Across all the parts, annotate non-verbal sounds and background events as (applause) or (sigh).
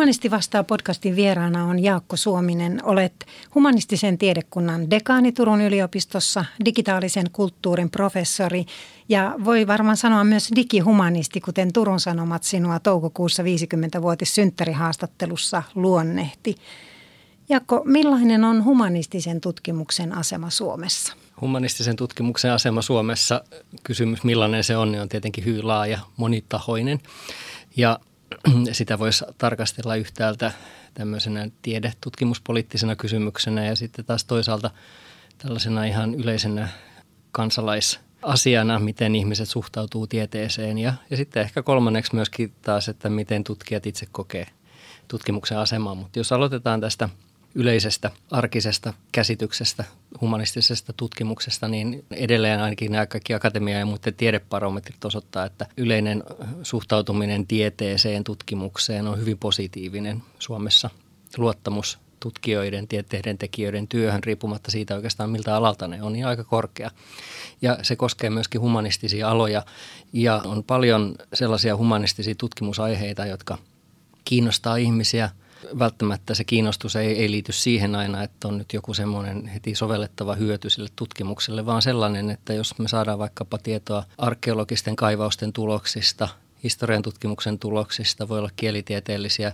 Humanisti vastaa podcastin vieraana on Jaakko Suominen. Olet humanistisen tiedekunnan dekaani Turun yliopistossa, digitaalisen kulttuurin professori ja voi varmaan sanoa myös digihumanisti, kuten Turun Sanomat sinua toukokuussa 50-vuotis synttärihaastattelussa luonnehti. Jaakko, millainen on humanistisen tutkimuksen asema Suomessa? Humanistisen tutkimuksen asema Suomessa, kysymys millainen se on, niin on tietenkin hyvin laaja, monitahoinen. Ja (clears throat) sitä voisi tarkastella yhtäältä tämmöisenä tiedetutkimuspoliittisena kysymyksenä ja sitten taas toisaalta tällaisena ihan yleisenä kansalaisasiana, miten ihmiset suhtautuu tieteeseen ja, ja sitten ehkä kolmanneksi myöskin taas, että miten tutkijat itse kokee tutkimuksen asemaa. Mutta jos aloitetaan tästä – yleisestä arkisesta käsityksestä, humanistisesta tutkimuksesta, niin edelleen ainakin nämä kaikki akatemia- ja muiden tiedeparometrit osoittaa, että yleinen suhtautuminen tieteeseen, tutkimukseen on hyvin positiivinen Suomessa. Luottamus tutkijoiden, tieteiden tekijöiden työhön, riippumatta siitä oikeastaan miltä alalta ne on, niin aika korkea. Ja se koskee myöskin humanistisia aloja ja on paljon sellaisia humanistisia tutkimusaiheita, jotka kiinnostaa ihmisiä – välttämättä se kiinnostus ei, ei liity siihen aina, että on nyt joku semmoinen heti sovellettava hyöty sille tutkimukselle, vaan sellainen, että jos me saadaan vaikkapa tietoa arkeologisten kaivausten tuloksista, historian tutkimuksen tuloksista, voi olla kielitieteellisiä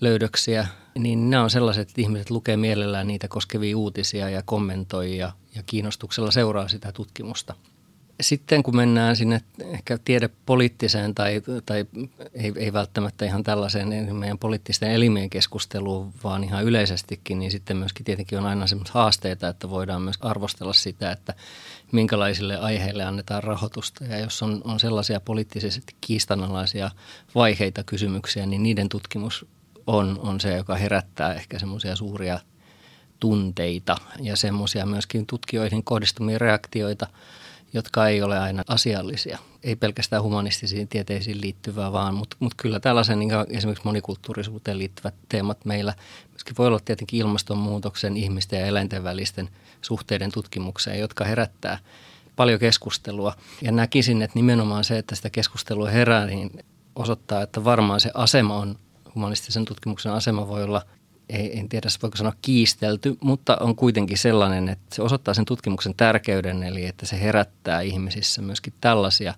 löydöksiä, niin nämä on sellaiset, että ihmiset lukee mielellään niitä koskevia uutisia ja kommentoi ja, ja kiinnostuksella seuraa sitä tutkimusta – sitten kun mennään sinne ehkä tiedepoliittiseen tai, tai ei, ei välttämättä ihan tällaiseen meidän poliittisten elimien keskusteluun, vaan ihan yleisestikin, niin sitten myöskin tietenkin on aina semmoisia haasteita, että voidaan myös arvostella sitä, että minkälaisille aiheille annetaan rahoitusta. Ja jos on, on sellaisia poliittisesti kiistanalaisia vaiheita kysymyksiä, niin niiden tutkimus on, on se, joka herättää ehkä semmoisia suuria tunteita ja semmoisia myöskin tutkijoihin kohdistumia reaktioita – jotka ei ole aina asiallisia. Ei pelkästään humanistisiin tieteisiin liittyvää, vaan mutta mut kyllä tällaisen niin esimerkiksi monikulttuurisuuteen liittyvät teemat meillä myöskin voi olla tietenkin ilmastonmuutoksen, ihmisten ja eläinten välisten suhteiden tutkimukseen, jotka herättää paljon keskustelua. Ja näkisin, että nimenomaan se, että sitä keskustelua herää, niin osoittaa, että varmaan se asema on, humanistisen tutkimuksen asema voi olla ei, en tiedä voiko sanoa kiistelty, mutta on kuitenkin sellainen, että se osoittaa sen tutkimuksen tärkeyden, eli että se herättää ihmisissä myöskin tällaisia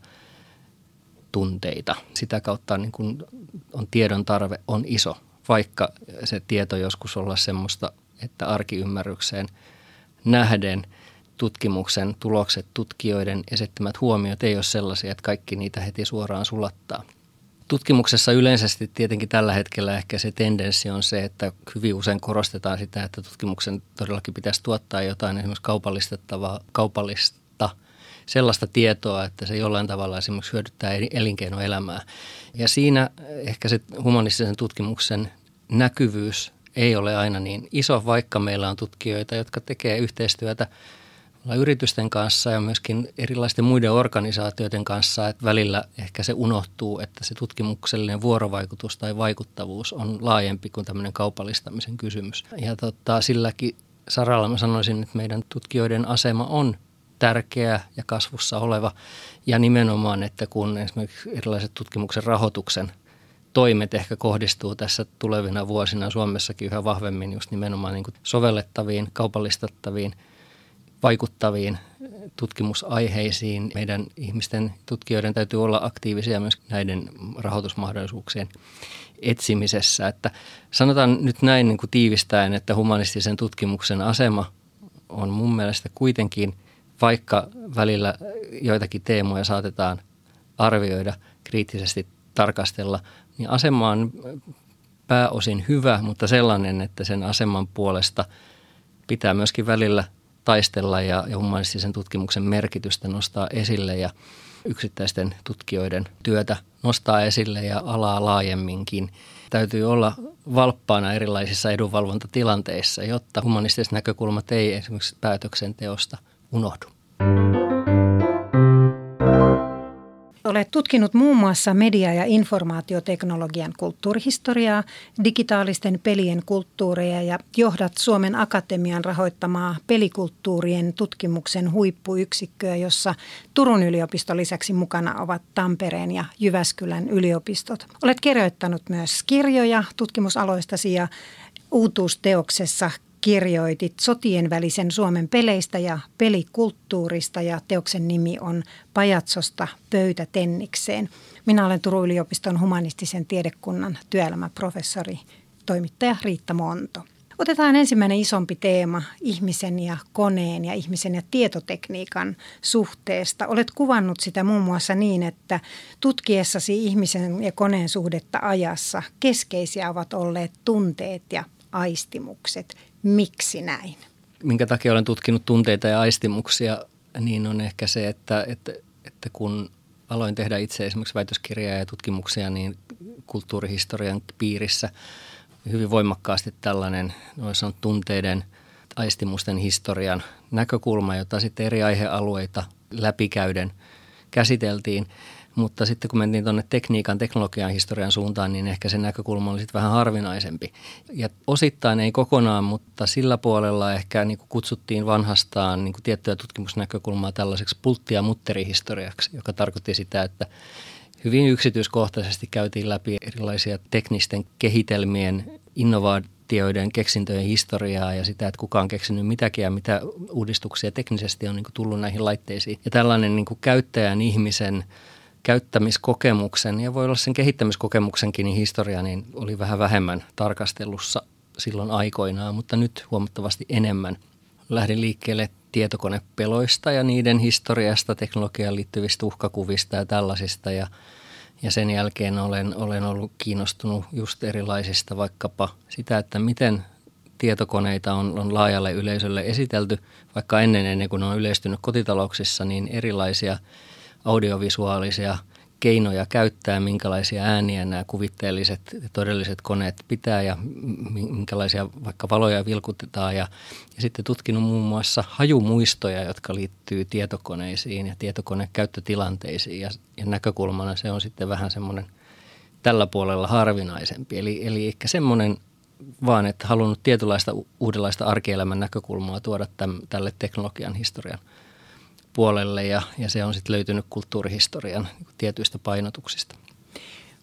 tunteita. Sitä kautta niin kun on tiedon tarve on iso, vaikka se tieto joskus olla semmoista, että arkiymmärrykseen nähden tutkimuksen tulokset, tutkijoiden esittämät huomiot ei ole sellaisia, että kaikki niitä heti suoraan sulattaa – Tutkimuksessa yleisesti tietenkin tällä hetkellä ehkä se tendenssi on se, että hyvin usein korostetaan sitä, että tutkimuksen todellakin pitäisi tuottaa jotain esimerkiksi kaupallistettavaa, kaupallista sellaista tietoa, että se jollain tavalla esimerkiksi hyödyttää elinkeinoelämää. Ja siinä ehkä se humanistisen tutkimuksen näkyvyys ei ole aina niin iso, vaikka meillä on tutkijoita, jotka tekee yhteistyötä – yritysten kanssa ja myöskin erilaisten muiden organisaatioiden kanssa, että välillä ehkä se unohtuu, että se tutkimuksellinen vuorovaikutus tai vaikuttavuus on laajempi kuin tämmöinen kaupallistamisen kysymys. Ja tota, silläkin saralla mä sanoisin, että meidän tutkijoiden asema on tärkeä ja kasvussa oleva ja nimenomaan, että kun esimerkiksi erilaiset tutkimuksen rahoituksen toimet ehkä kohdistuu tässä tulevina vuosina Suomessakin yhä vahvemmin just nimenomaan niin sovellettaviin, kaupallistettaviin – vaikuttaviin tutkimusaiheisiin. Meidän ihmisten tutkijoiden täytyy olla aktiivisia myös näiden rahoitusmahdollisuuksien etsimisessä. Että sanotaan nyt näin niin kuin tiivistäen, että humanistisen tutkimuksen asema on mun mielestä kuitenkin, vaikka välillä joitakin teemoja saatetaan arvioida, kriittisesti tarkastella, niin asema on pääosin hyvä, mutta sellainen, että sen aseman puolesta pitää myöskin välillä – taistella ja, ja humanistisen tutkimuksen merkitystä nostaa esille ja yksittäisten tutkijoiden työtä nostaa esille ja alaa laajemminkin. Täytyy olla valppaana erilaisissa edunvalvontatilanteissa, jotta humanistiset näkökulmat ei esimerkiksi päätöksenteosta unohdu. Olet tutkinut muun muassa media- ja informaatioteknologian kulttuurihistoriaa, digitaalisten pelien kulttuureja ja johdat Suomen Akatemian rahoittamaa pelikulttuurien tutkimuksen huippuyksikköä, jossa Turun yliopiston lisäksi mukana ovat Tampereen ja Jyväskylän yliopistot. Olet kirjoittanut myös kirjoja tutkimusaloistasi ja uutuusteoksessa kirjoitit sotien välisen Suomen peleistä ja pelikulttuurista ja teoksen nimi on Pajatsosta pöytätennikseen. Minä olen Turun yliopiston humanistisen tiedekunnan työelämäprofessori, toimittaja Riitta Monto. Otetaan ensimmäinen isompi teema ihmisen ja koneen ja ihmisen ja tietotekniikan suhteesta. Olet kuvannut sitä muun muassa niin, että tutkiessasi ihmisen ja koneen suhdetta ajassa keskeisiä ovat olleet tunteet ja aistimukset. Miksi näin? Minkä takia olen tutkinut tunteita ja aistimuksia, niin on ehkä se, että, että, että kun aloin tehdä itse esimerkiksi väitöskirjaa ja tutkimuksia, niin kulttuurihistorian piirissä hyvin voimakkaasti tällainen sanoa, tunteiden aistimusten historian näkökulma, jota sitten eri aihealueita läpikäyden käsiteltiin. Mutta sitten kun mentiin tuonne tekniikan, teknologian historian suuntaan, niin ehkä se näkökulma oli sitten vähän harvinaisempi. Ja osittain ei kokonaan, mutta sillä puolella ehkä niin kuin kutsuttiin vanhastaan niin kuin tiettyä tutkimusnäkökulmaa tällaiseksi pultti- ja mutterihistoriaksi, joka tarkoitti sitä, että hyvin yksityiskohtaisesti käytiin läpi erilaisia teknisten kehitelmien, innovaatioiden, keksintöjen historiaa ja sitä, että kuka on keksinyt mitäkin ja mitä uudistuksia teknisesti on niin kuin tullut näihin laitteisiin. Ja tällainen niin kuin käyttäjän ihmisen – käyttämiskokemuksen ja voi olla sen kehittämiskokemuksenkin niin historia niin oli vähän vähemmän tarkastelussa silloin aikoinaan, mutta nyt huomattavasti enemmän. Lähdin liikkeelle tietokonepeloista ja niiden historiasta, teknologiaan liittyvistä uhkakuvista ja tällaisista ja, ja sen jälkeen olen, olen ollut kiinnostunut just erilaisista vaikkapa sitä, että miten tietokoneita on, on laajalle yleisölle esitelty, vaikka ennen, ennen kuin ne on yleistynyt kotitalouksissa, niin erilaisia – audiovisuaalisia keinoja käyttää, minkälaisia ääniä nämä kuvitteelliset todelliset koneet pitää ja minkälaisia vaikka valoja vilkutetaan. Ja, ja sitten tutkinut muun muassa hajumuistoja, jotka liittyy tietokoneisiin ja tietokonekäyttötilanteisiin ja, ja näkökulmana se on sitten vähän semmoinen tällä puolella harvinaisempi. Eli, eli ehkä semmoinen vaan, että halunnut tietynlaista uudenlaista arkielämän näkökulmaa tuoda täm, tälle teknologian historian – puolelle ja, ja se on sitten löytynyt kulttuurihistorian niin tietyistä painotuksista.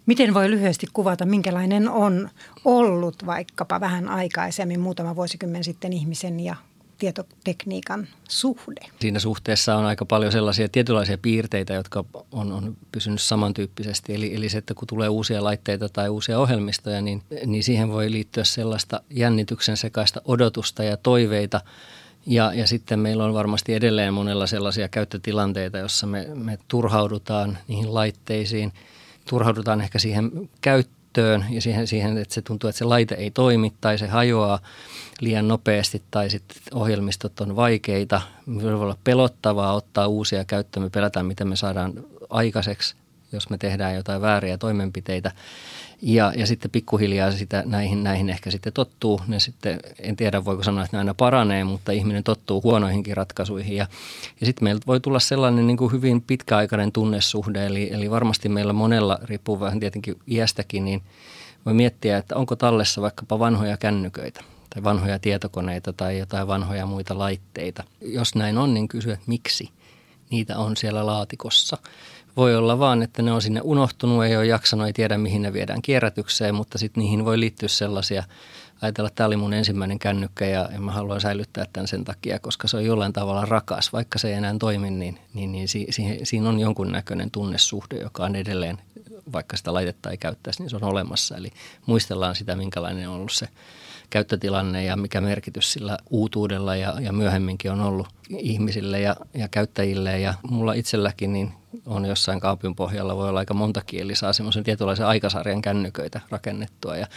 Miten voi lyhyesti kuvata, minkälainen on ollut vaikkapa vähän aikaisemmin, muutama vuosikymmen sitten ihmisen ja tietotekniikan suhde? Siinä suhteessa on aika paljon sellaisia tietynlaisia piirteitä, jotka on, on pysynyt samantyyppisesti. Eli, eli se, että kun tulee uusia laitteita tai uusia ohjelmistoja, niin, niin siihen voi liittyä sellaista jännityksen sekaista odotusta ja toiveita – ja, ja sitten meillä on varmasti edelleen monella sellaisia käyttötilanteita, jossa me, me turhaudutaan niihin laitteisiin, turhaudutaan ehkä siihen käyttöön ja siihen, siihen, että se tuntuu, että se laite ei toimi tai se hajoaa liian nopeasti tai sitten ohjelmistot on vaikeita. Me voi olla pelottavaa ottaa uusia käyttöön, me pelätään, miten me saadaan aikaiseksi, jos me tehdään jotain vääriä toimenpiteitä. Ja, ja sitten pikkuhiljaa sitä näihin, näihin ehkä sitten tottuu. Ne sitten, en tiedä voiko sanoa, että ne aina paranee, mutta ihminen tottuu huonoihinkin ratkaisuihin. Ja, ja sitten meiltä voi tulla sellainen niin kuin hyvin pitkäaikainen tunnesuhde. Eli, eli varmasti meillä monella, riippuu vähän tietenkin iästäkin, niin voi miettiä, että onko tallessa vaikkapa vanhoja kännyköitä tai vanhoja tietokoneita tai jotain vanhoja muita laitteita. Jos näin on, niin kysyä, että miksi niitä on siellä laatikossa – voi olla vaan, että ne on sinne unohtunut, ei ole jaksanut, ei tiedä mihin ne viedään kierrätykseen, mutta sitten niihin voi liittyä sellaisia, ajatella, että tämä oli mun ensimmäinen kännykkä ja, mä haluan säilyttää tämän sen takia, koska se on jollain tavalla rakas. Vaikka se ei enää toimi, niin, niin, niin si, si, siinä on jonkunnäköinen tunnesuhde, joka on edelleen, vaikka sitä laitetta ei käyttäisi, niin se on olemassa. Eli muistellaan sitä, minkälainen on ollut se käyttötilanne ja mikä merkitys sillä uutuudella ja, ja myöhemminkin on ollut ihmisille ja, ja käyttäjille. Ja mulla itselläkin niin on jossain kaapin pohjalla, voi olla aika monta kieli, saa semmoisen tietynlaisen aikasarjan kännyköitä rakennettua ja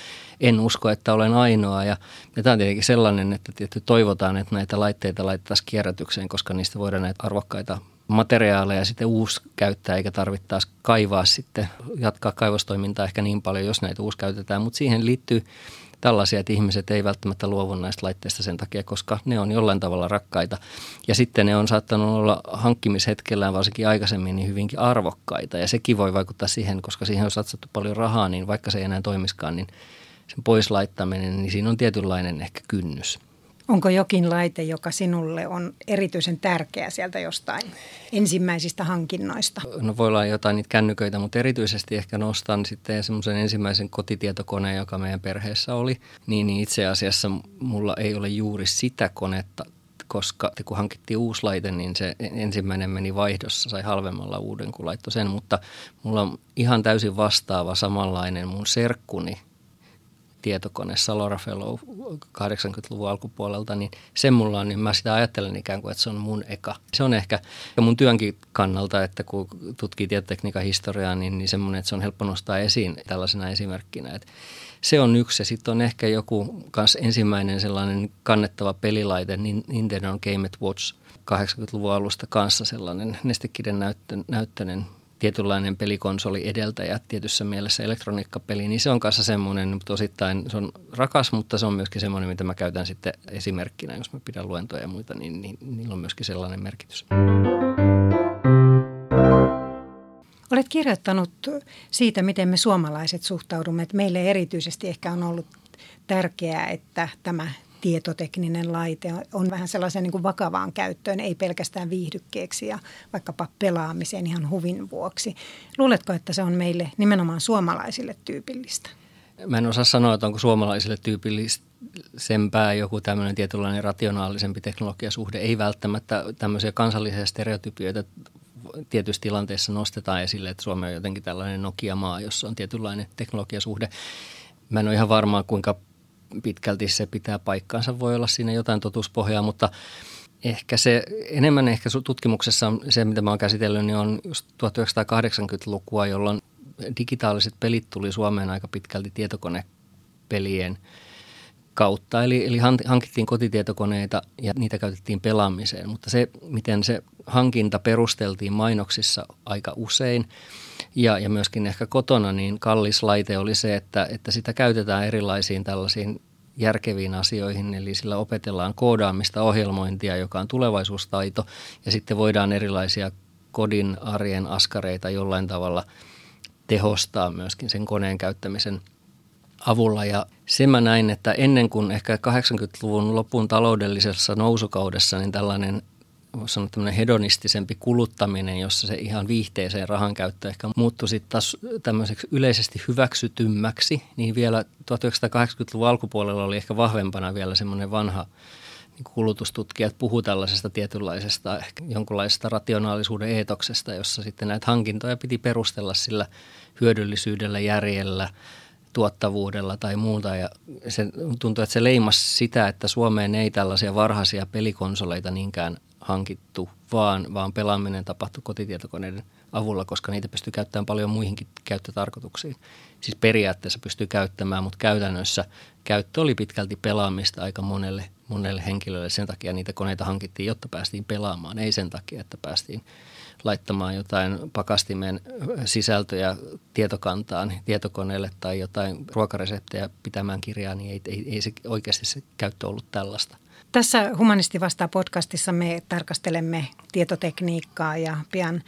en usko, että olen ainoa. Ja, ja tämä on tietenkin sellainen, että tietysti toivotaan, että näitä laitteita laitettaisiin kierrätykseen, koska niistä voidaan näitä arvokkaita materiaaleja sitten uusi käyttää eikä tarvittaisi kaivaa sitten, jatkaa kaivostoimintaa ehkä niin paljon, jos näitä uusi käytetään. Mutta siihen liittyy tällaisia, että ihmiset ei välttämättä luovu näistä laitteista sen takia, koska ne on jollain tavalla rakkaita. Ja sitten ne on saattanut olla hankkimishetkellään varsinkin aikaisemmin niin hyvinkin arvokkaita. Ja sekin voi vaikuttaa siihen, koska siihen on satsattu paljon rahaa, niin vaikka se ei enää toimiskaan, niin sen pois laittaminen, niin siinä on tietynlainen ehkä kynnys. Onko jokin laite, joka sinulle on erityisen tärkeä sieltä jostain ensimmäisistä hankinnoista? No voi olla jotain niitä kännyköitä, mutta erityisesti ehkä nostan sitten semmoisen ensimmäisen kotitietokoneen, joka meidän perheessä oli. Niin, niin itse asiassa mulla ei ole juuri sitä konetta, koska kun hankittiin uusi laite, niin se ensimmäinen meni vaihdossa, sai halvemmalla uuden kun laittoi sen. Mutta mulla on ihan täysin vastaava samanlainen mun serkkuni – tietokone Salora Fellow 80-luvun alkupuolelta, niin sen mulla on, niin mä sitä ajattelen ikään kuin, että se on mun eka. Se on ehkä mun työnkin kannalta, että kun tutkii tietotekniikan historiaa, niin, niin semmoinen, että se on helppo nostaa esiin tällaisena esimerkkinä. Että se on yksi ja sitten on ehkä joku kans ensimmäinen sellainen kannettava pelilaite, niin Nintendo Game Watch 80-luvun alusta kanssa sellainen nestekirjan näyttöinen tietynlainen pelikonsoli edeltäjä tietyssä mielessä elektroniikkapeli, niin se on kanssa semmoinen, mutta osittain se on rakas, mutta se on myöskin semmoinen, mitä mä käytän sitten esimerkkinä, jos mä pidän luentoja ja muita, niin, niin niillä on myöskin sellainen merkitys. Olet kirjoittanut siitä, miten me suomalaiset suhtaudumme. Että meille erityisesti ehkä on ollut tärkeää, että tämä tietotekninen laite on vähän sellaisen niin kuin vakavaan käyttöön, ei pelkästään viihdykkeeksi ja vaikkapa pelaamiseen ihan huvin vuoksi. Luuletko, että se on meille nimenomaan suomalaisille tyypillistä? Mä en osaa sanoa, että onko suomalaisille tyypillisempää joku tämmöinen tietynlainen rationaalisempi teknologiasuhde. Ei välttämättä tämmöisiä kansallisia stereotypioita tietyissä tilanteissa nostetaan esille, että Suomi on jotenkin tällainen Nokia-maa, jossa on tietynlainen teknologiasuhde. Mä en ole ihan varma, kuinka pitkälti se pitää paikkaansa. Voi olla siinä jotain totuuspohjaa, mutta ehkä se enemmän ehkä tutkimuksessa se, mitä mä oon käsitellyt, niin on just 1980-lukua, jolloin digitaaliset pelit tuli Suomeen aika pitkälti tietokonepelien kautta. Eli, eli hankittiin kotitietokoneita ja niitä käytettiin pelaamiseen, mutta se, miten se hankinta perusteltiin mainoksissa aika usein – ja, ja myöskin ehkä kotona, niin kallis laite oli se, että, että sitä käytetään erilaisiin tällaisiin järkeviin asioihin, eli sillä opetellaan koodaamista, ohjelmointia, joka on tulevaisuustaito, ja sitten voidaan erilaisia kodin arjen askareita jollain tavalla tehostaa myöskin sen koneen käyttämisen avulla. Ja sen mä näin, että ennen kuin ehkä 80-luvun lopun taloudellisessa nousukaudessa, niin tällainen voisi sanoa tämmöinen hedonistisempi kuluttaminen, jossa se ihan viihteeseen rahan käyttö ehkä muuttui sitten taas tämmöiseksi yleisesti hyväksytymmäksi, niin vielä 1980-luvun alkupuolella oli ehkä vahvempana vielä semmoinen vanha niin kulutustutkijat puhuu tällaisesta tietynlaisesta ehkä jonkunlaisesta rationaalisuuden eetoksesta, jossa sitten näitä hankintoja piti perustella sillä hyödyllisyydellä, järjellä, tuottavuudella tai muuta. Ja se tuntuu, että se leimasi sitä, että Suomeen ei tällaisia varhaisia pelikonsoleita niinkään hankittu, vaan, vaan pelaaminen tapahtui kotitietokoneiden avulla, koska niitä pystyy käyttämään paljon muihinkin käyttötarkoituksiin. Siis periaatteessa pystyy käyttämään, mutta käytännössä käyttö oli pitkälti pelaamista aika monelle, monelle henkilölle. Sen takia niitä koneita hankittiin, jotta päästiin pelaamaan, ei sen takia, että päästiin laittamaan jotain pakastimen sisältöjä tietokantaan, tietokoneelle tai jotain ruokareseptejä pitämään kirjaa, niin ei, ei, ei se oikeasti se käyttö ollut tällaista. Tässä Humanisti vastaa podcastissa me tarkastelemme tietotekniikkaa ja pian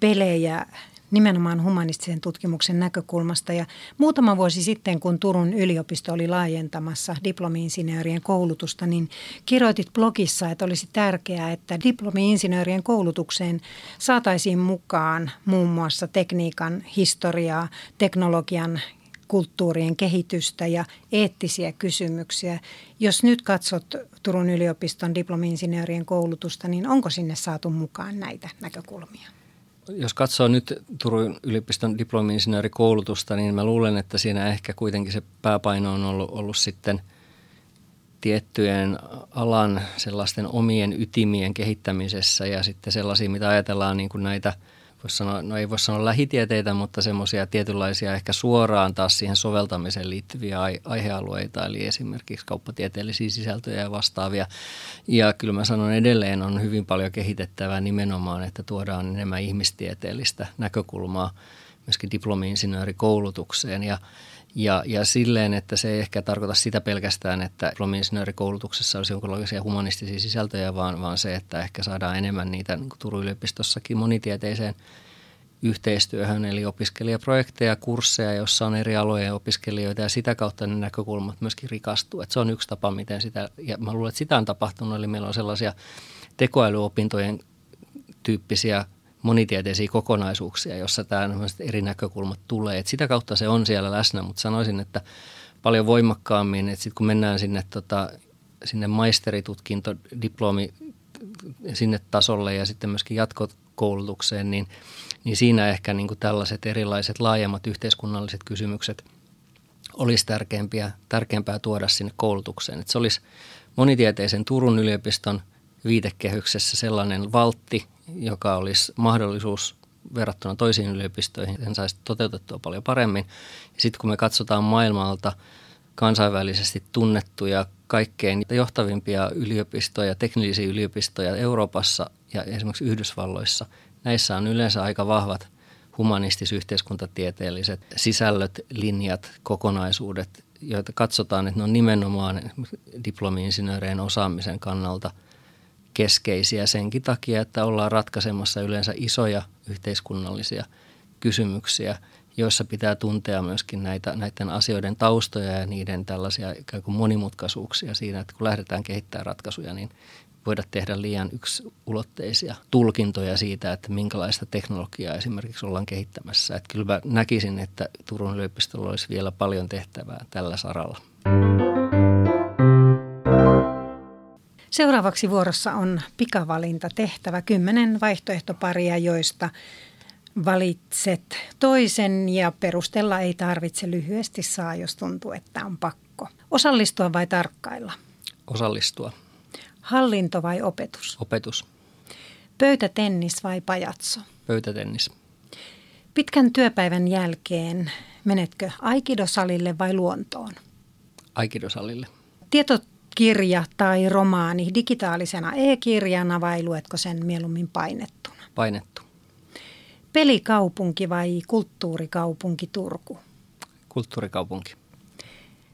pelejä nimenomaan humanistisen tutkimuksen näkökulmasta. Ja muutama vuosi sitten, kun Turun yliopisto oli laajentamassa diplomi-insinöörien koulutusta, niin kirjoitit blogissa, että olisi tärkeää, että diplomi-insinöörien koulutukseen saataisiin mukaan muun muassa tekniikan historiaa, teknologian kulttuurien kehitystä ja eettisiä kysymyksiä. Jos nyt katsot Turun yliopiston diplomi-insinöörien koulutusta, niin onko sinne saatu mukaan näitä näkökulmia? Jos katsoo nyt Turun yliopiston diplomi-insinöörikoulutusta, niin mä luulen, että siinä ehkä kuitenkin se pääpaino on ollut, ollut sitten tiettyjen alan sellaisten omien ytimien kehittämisessä ja sitten sellaisia, mitä ajatellaan niin kuin näitä voisi sanoa, no ei voi sanoa lähitieteitä, mutta semmoisia tietynlaisia ehkä suoraan taas siihen soveltamiseen liittyviä aihealueita, eli esimerkiksi kauppatieteellisiä sisältöjä ja vastaavia. Ja kyllä mä sanon edelleen on hyvin paljon kehitettävää nimenomaan, että tuodaan enemmän ihmistieteellistä näkökulmaa myöskin diplomi-insinöörikoulutukseen ja ja, ja silleen, että se ei ehkä tarkoita sitä pelkästään, että diplomi-insinöörikoulutuksessa olisi jonkinlaisia humanistisia sisältöjä, vaan, vaan se, että ehkä saadaan enemmän niitä niin Turun yliopistossakin monitieteiseen yhteistyöhön, eli opiskelijaprojekteja, kursseja, jossa on eri alojen opiskelijoita ja sitä kautta ne näkökulmat myöskin rikastuu. Että se on yksi tapa, miten sitä, ja mä luulen, että sitä on tapahtunut, eli meillä on sellaisia tekoälyopintojen tyyppisiä monitieteisiä kokonaisuuksia, jossa tämä eri näkökulmat tulee. Et sitä kautta se on siellä läsnä, mutta sanoisin, että paljon voimakkaammin, että sitten kun mennään sinne, tota, sinne maisteritutkinto, diplomi sinne tasolle ja sitten myöskin jatkokoulutukseen, niin, niin siinä ehkä niin kuin tällaiset erilaiset laajemmat yhteiskunnalliset kysymykset olisi tärkeämpiä, tärkeämpää tuoda sinne koulutukseen. Että se olisi monitieteisen Turun yliopiston viitekehyksessä sellainen valtti, joka olisi mahdollisuus verrattuna toisiin yliopistoihin, sen saisi toteutettua paljon paremmin. Sitten kun me katsotaan maailmalta kansainvälisesti tunnettuja kaikkein johtavimpia yliopistoja, teknillisiä yliopistoja Euroopassa ja esimerkiksi Yhdysvalloissa, näissä on yleensä aika vahvat humanistis-yhteiskuntatieteelliset sisällöt, linjat, kokonaisuudet, joita katsotaan, että ne on nimenomaan diplomi-insinöörien osaamisen kannalta – keskeisiä senkin takia, että ollaan ratkaisemassa yleensä isoja yhteiskunnallisia kysymyksiä, joissa pitää tuntea myöskin näitä, näiden asioiden taustoja ja niiden tällaisia ikään kuin monimutkaisuuksia siinä, että kun lähdetään kehittämään ratkaisuja, niin voida tehdä liian yksulotteisia tulkintoja siitä, että minkälaista teknologiaa esimerkiksi ollaan kehittämässä. Että kyllä mä näkisin, että Turun yliopistolla olisi vielä paljon tehtävää tällä saralla. Seuraavaksi vuorossa on pikavalinta tehtävä. Kymmenen vaihtoehtoparia, joista valitset toisen ja perustella ei tarvitse lyhyesti saa, jos tuntuu, että on pakko. Osallistua vai tarkkailla? Osallistua. Hallinto vai opetus? Opetus. Pöytätennis vai pajatso? Pöytätennis. Pitkän työpäivän jälkeen menetkö aikidosalille vai luontoon? Aikidosalille. Tieto kirja tai romaani digitaalisena e-kirjana vai luetko sen mieluummin painettuna? Painettu. Pelikaupunki vai kulttuurikaupunki Turku? Kulttuurikaupunki.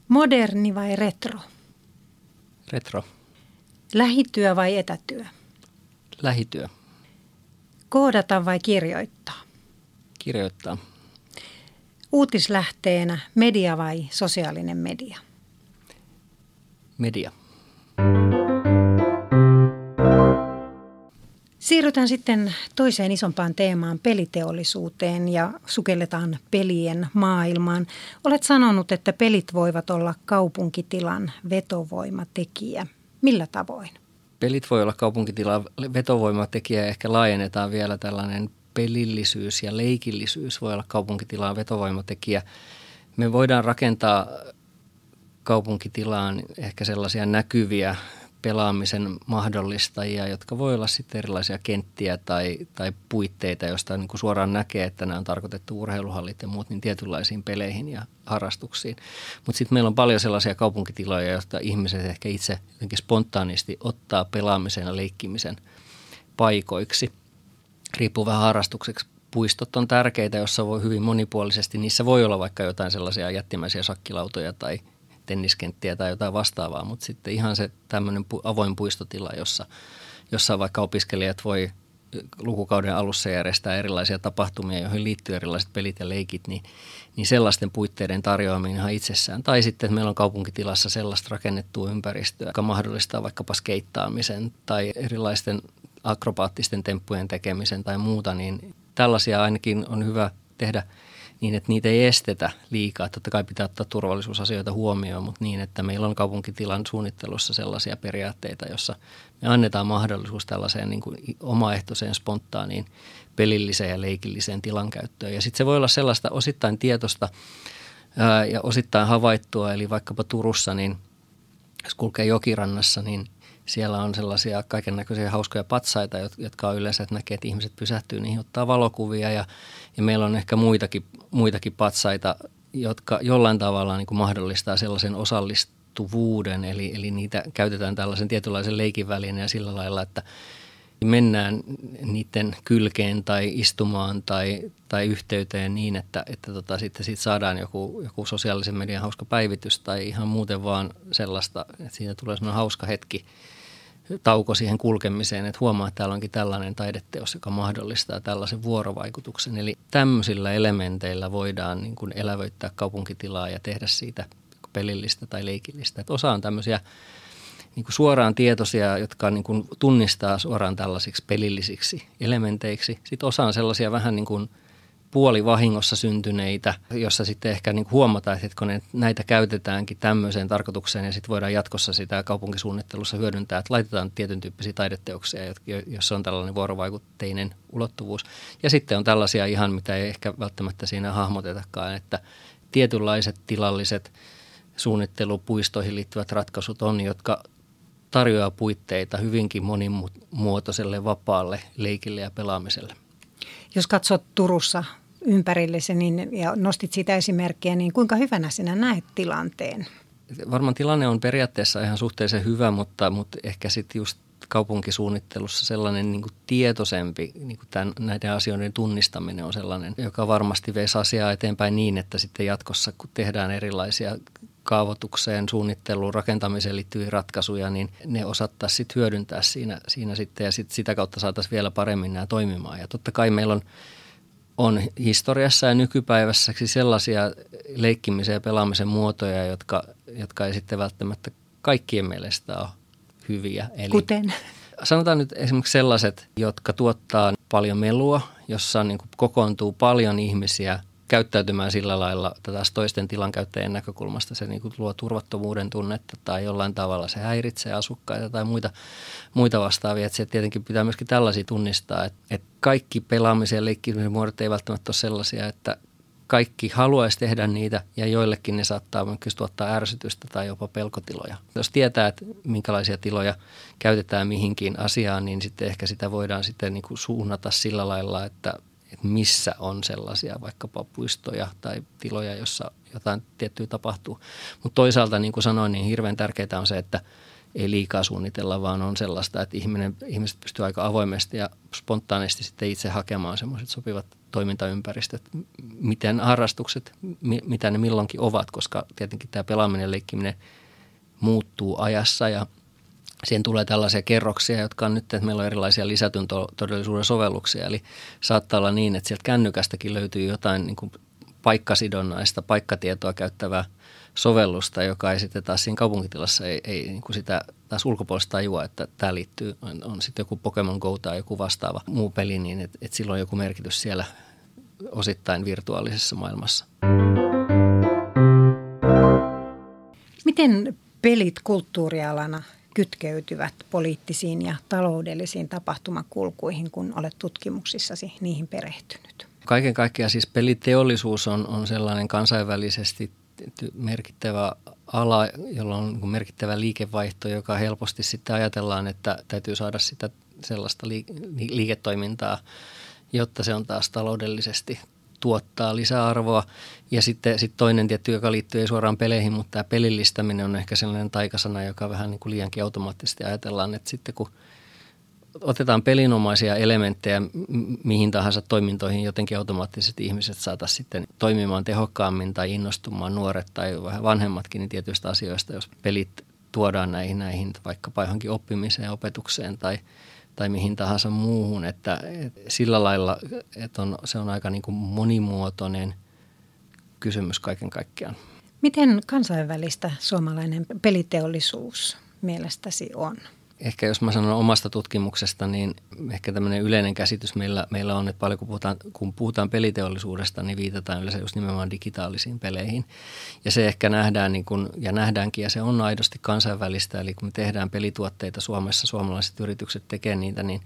Moderni vai retro? Retro. Lähityö vai etätyö? Lähityö. Koodata vai kirjoittaa? Kirjoittaa. Uutislähteenä media vai sosiaalinen media? media. Siirrytään sitten toiseen isompaan teemaan, peliteollisuuteen ja sukelletaan pelien maailmaan. Olet sanonut, että pelit voivat olla kaupunkitilan vetovoimatekijä. Millä tavoin? Pelit voi olla kaupunkitilan vetovoimatekijä ja ehkä laajennetaan vielä tällainen pelillisyys ja leikillisyys voi olla kaupunkitilan vetovoimatekijä. Me voidaan rakentaa kaupunkitilaan ehkä sellaisia näkyviä pelaamisen mahdollistajia, jotka voi olla sitten erilaisia kenttiä tai, tai puitteita, joista niin kuin suoraan näkee, että nämä on tarkoitettu urheiluhallit ja muut niin tietynlaisiin peleihin ja harrastuksiin. Mutta sitten meillä on paljon sellaisia kaupunkitiloja, joista ihmiset ehkä itse jotenkin spontaanisti ottaa pelaamisen ja leikkimisen paikoiksi. Riippuu vähän harrastukseksi. Puistot on tärkeitä, jossa voi hyvin monipuolisesti. Niissä voi olla vaikka jotain sellaisia jättimäisiä sakkilautoja tai tenniskenttiä tai jotain vastaavaa, mutta sitten ihan se tämmöinen avoin puistotila, jossa, jossa vaikka opiskelijat voi lukukauden alussa järjestää erilaisia tapahtumia, joihin liittyy erilaiset pelit ja leikit, niin, niin sellaisten puitteiden tarjoaminen ihan itsessään. Tai sitten, että meillä on kaupunkitilassa sellaista rakennettua ympäristöä, joka mahdollistaa vaikkapa skeittaamisen tai erilaisten akrobaattisten temppujen tekemisen tai muuta, niin tällaisia ainakin on hyvä tehdä – niin, että niitä ei estetä liikaa. Totta kai pitää ottaa turvallisuusasioita huomioon, mutta niin, että meillä on kaupunkitilan suunnittelussa sellaisia periaatteita, jossa me annetaan mahdollisuus tällaiseen niin kuin omaehtoiseen, spontaaniin, pelilliseen ja leikilliseen tilankäyttöön. Ja sitten se voi olla sellaista osittain tietosta ja osittain havaittua, eli vaikkapa Turussa, niin jos kulkee jokirannassa, niin Siellä on sellaisia kaiken näköisiä hauskoja patsaita, jotka on yleensä, että näkee, että ihmiset pysähtyy niihin, ottaa valokuvia ja, ja meillä on ehkä muitakin, muitakin patsaita, jotka jollain tavalla niin kuin mahdollistaa sellaisen osallistuvuuden, eli, eli niitä käytetään tällaisen tietynlaisen leikin ja sillä lailla, että mennään niiden kylkeen tai istumaan tai, tai yhteyteen niin, että, että tota, sitten siitä saadaan joku, joku sosiaalisen median hauska päivitys tai ihan muuten vaan sellaista, että siitä tulee semmoinen hauska hetki, tauko siihen kulkemiseen, että huomaa, että täällä onkin tällainen taideteos, joka mahdollistaa tällaisen vuorovaikutuksen. Eli tämmöisillä elementeillä voidaan niin kuin elävöittää kaupunkitilaa ja tehdä siitä pelillistä tai leikillistä. Että osa on tämmöisiä niin kuin suoraan tietoisia, jotka niin kuin tunnistaa suoraan tällaisiksi pelillisiksi elementeiksi. Sitten osa on sellaisia vähän niin kuin puolivahingossa syntyneitä, jossa sitten ehkä niin huomataan, että kun näitä käytetäänkin tämmöiseen tarkoitukseen ja sitten voidaan jatkossa sitä kaupunkisuunnittelussa hyödyntää, että laitetaan tietyn tyyppisiä taideteoksia, joissa on tällainen vuorovaikutteinen ulottuvuus. Ja sitten on tällaisia ihan, mitä ei ehkä välttämättä siinä hahmotetakaan, että tietynlaiset tilalliset suunnittelupuistoihin liittyvät ratkaisut on, jotka tarjoaa puitteita hyvinkin monimuotoiselle vapaalle leikille ja pelaamiselle. Jos katsot Turussa ympärillesi niin, ja nostit siitä esimerkkiä, niin kuinka hyvänä sinä näet tilanteen? Varmaan tilanne on periaatteessa ihan suhteellisen hyvä, mutta, mutta ehkä sitten just kaupunkisuunnittelussa sellainen niin tietoisempi niin tämän, näiden asioiden tunnistaminen on sellainen, joka varmasti veisi asiaa eteenpäin niin, että sitten jatkossa kun tehdään erilaisia kaavoitukseen, suunnitteluun, rakentamiseen liittyviä ratkaisuja, niin ne osattaisiin sitten hyödyntää siinä, siinä sitten ja sit sitä kautta saataisiin vielä paremmin nämä toimimaan. Ja totta kai meillä on, on historiassa ja nykypäivässäkin sellaisia leikkimisen ja pelaamisen muotoja, jotka, jotka ei sitten välttämättä kaikkien mielestä ole hyviä. Eli Kuten? Sanotaan nyt esimerkiksi sellaiset, jotka tuottaa paljon melua, jossa niin kokoontuu paljon ihmisiä käyttäytymään sillä lailla, taas toisten tilankäyttäjien näkökulmasta se niin kuin luo turvattomuuden tunnetta tai jollain tavalla se häiritsee asukkaita tai muita, muita vastaavia. Että se tietenkin pitää myöskin tällaisia tunnistaa, että, että kaikki pelaamisen ja leikkimisen muodot ei välttämättä ole sellaisia, että kaikki haluaisi tehdä niitä ja joillekin ne saattaa myös tuottaa ärsytystä tai jopa pelkotiloja. Jos tietää, että minkälaisia tiloja käytetään mihinkin asiaan, niin sitten ehkä sitä voidaan sitten niin kuin suunnata sillä lailla, että että missä on sellaisia vaikkapa puistoja tai tiloja, jossa jotain tiettyä tapahtuu. Mutta toisaalta, niin kuin sanoin, niin hirveän tärkeää on se, että ei liikaa suunnitella, vaan on sellaista, että ihminen, ihmiset pystyy aika avoimesti ja spontaanisti sitten itse hakemaan semmoiset sopivat toimintaympäristöt, miten harrastukset, mitä ne milloinkin ovat, koska tietenkin tämä pelaaminen ja leikkiminen muuttuu ajassa ja siihen tulee tällaisia kerroksia, jotka on nyt, että meillä on erilaisia lisätyn todellisuuden sovelluksia. Eli saattaa olla niin, että sieltä kännykästäkin löytyy jotain niin kuin paikkasidonnaista, paikkatietoa käyttävää sovellusta, joka ei sitten taas siinä kaupunkitilassa ei, ei niin kuin sitä taas ulkopuolesta tajua, että tämä liittyy, on, on sitten joku Pokemon Go tai joku vastaava muu peli, niin että et sillä on joku merkitys siellä osittain virtuaalisessa maailmassa. Miten pelit kulttuurialana kytkeytyvät poliittisiin ja taloudellisiin tapahtumakulkuihin, kun olet tutkimuksissasi niihin perehtynyt? Kaiken kaikkiaan siis peliteollisuus on, on sellainen kansainvälisesti merkittävä ala, jolla on niin merkittävä liikevaihto, joka helposti sitten ajatellaan, että täytyy saada sitä sellaista liiketoimintaa, jotta se on taas taloudellisesti tuottaa lisäarvoa. Ja sitten sit toinen tietty, joka liittyy ei suoraan peleihin, mutta tämä pelillistäminen on ehkä sellainen taikasana, joka vähän niin kuin liiankin automaattisesti ajatellaan, että sitten kun otetaan pelinomaisia elementtejä mihin tahansa toimintoihin, jotenkin automaattisesti ihmiset saataisiin sitten toimimaan tehokkaammin tai innostumaan nuoret tai vähän vanhemmatkin niin tietyistä asioista, jos pelit tuodaan näihin, näihin vaikkapa johonkin oppimiseen, opetukseen tai – tai mihin tahansa muuhun, että, sillä lailla että on, se on aika niin kuin monimuotoinen kysymys kaiken kaikkiaan. Miten kansainvälistä suomalainen peliteollisuus mielestäsi on? Ehkä jos mä sanon omasta tutkimuksesta, niin ehkä tämmöinen yleinen käsitys meillä, meillä on, että paljon kun puhutaan, kun puhutaan peliteollisuudesta, niin viitataan yleensä just nimenomaan digitaalisiin peleihin. Ja se ehkä nähdään niin kun, ja nähdäänkin, ja se on aidosti kansainvälistä, eli kun me tehdään pelituotteita Suomessa, suomalaiset yritykset tekee niitä, niin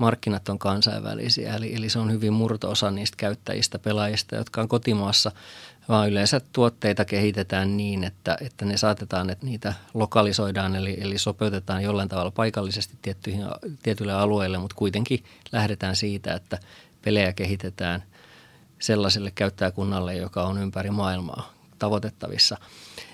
markkinat on kansainvälisiä. Eli, eli se on hyvin murto-osa niistä käyttäjistä, pelaajista, jotka on kotimaassa, vaan yleensä tuotteita kehitetään niin, että, että ne saatetaan, että niitä lokalisoidaan, eli, eli sopeutetaan jollain tavalla paikallisesti tiettyihin, tietyille alueille, mutta kuitenkin lähdetään siitä, että pelejä kehitetään sellaiselle käyttäjäkunnalle, joka on ympäri maailmaa tavoitettavissa.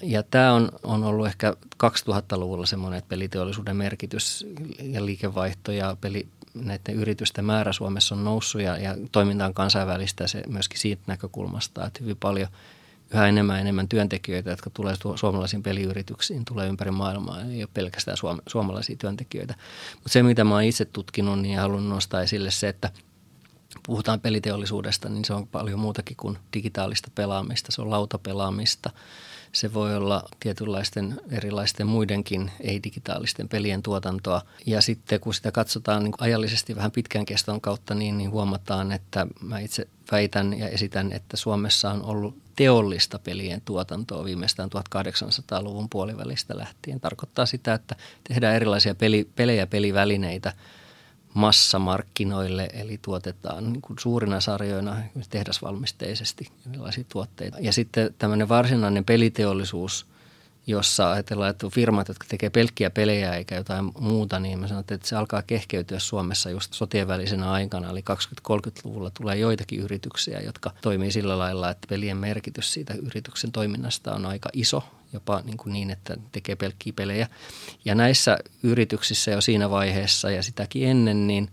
Ja tämä on, on ollut ehkä 2000-luvulla semmoinen, että peliteollisuuden merkitys ja liikevaihto ja peli, näiden yritysten määrä Suomessa on noussut ja, ja toiminta on kansainvälistä se myöskin siitä näkökulmasta, että hyvin paljon yhä enemmän enemmän työntekijöitä, jotka tulee suomalaisiin peliyrityksiin, tulee ympäri maailmaa. Ei ole pelkästään suom- suomalaisia työntekijöitä. Mutta se, mitä mä oon itse tutkinut, niin haluan nostaa esille se, että puhutaan peliteollisuudesta, niin se on paljon muutakin kuin digitaalista pelaamista. Se on lautapelaamista – se voi olla tietynlaisten erilaisten muidenkin ei-digitaalisten pelien tuotantoa. Ja sitten kun sitä katsotaan niin ajallisesti vähän pitkän keston kautta, niin, niin huomataan, että mä itse väitän ja esitän, että Suomessa on ollut teollista pelien tuotantoa viimeistään 1800-luvun puolivälistä lähtien. Tarkoittaa sitä, että tehdään erilaisia peli, pelejä, pelivälineitä – massamarkkinoille, eli tuotetaan niin kuin suurina sarjoina tehdasvalmisteisesti erilaisia tuotteita. Ja sitten tämmöinen varsinainen peliteollisuus, jossa ajatellaan, että firmat, jotka tekee pelkkiä pelejä eikä jotain muuta, niin mä sanon, että se alkaa kehkeytyä Suomessa just sotien välisenä aikana. Eli 20-30-luvulla tulee joitakin yrityksiä, jotka toimii sillä lailla, että pelien merkitys siitä yrityksen toiminnasta on aika iso jopa niin, kuin niin, että tekee pelkkiä pelejä. Ja näissä yrityksissä jo siinä vaiheessa ja sitäkin ennen, niin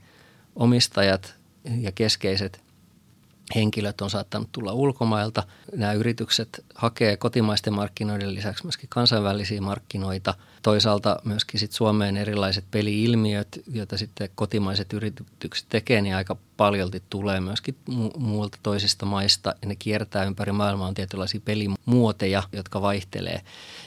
omistajat ja keskeiset henkilöt on saattanut tulla ulkomailta. Nämä yritykset hakee kotimaisten markkinoiden lisäksi myöskin kansainvälisiä markkinoita. Toisaalta myöskin sit Suomeen erilaiset peliilmiöt, joita sitten kotimaiset yritykset tekee, niin aika paljolti tulee myöskin mu- muilta toisista maista. Ja ne kiertää ympäri maailmaa on tietynlaisia pelimuoteja, jotka vaihtelee.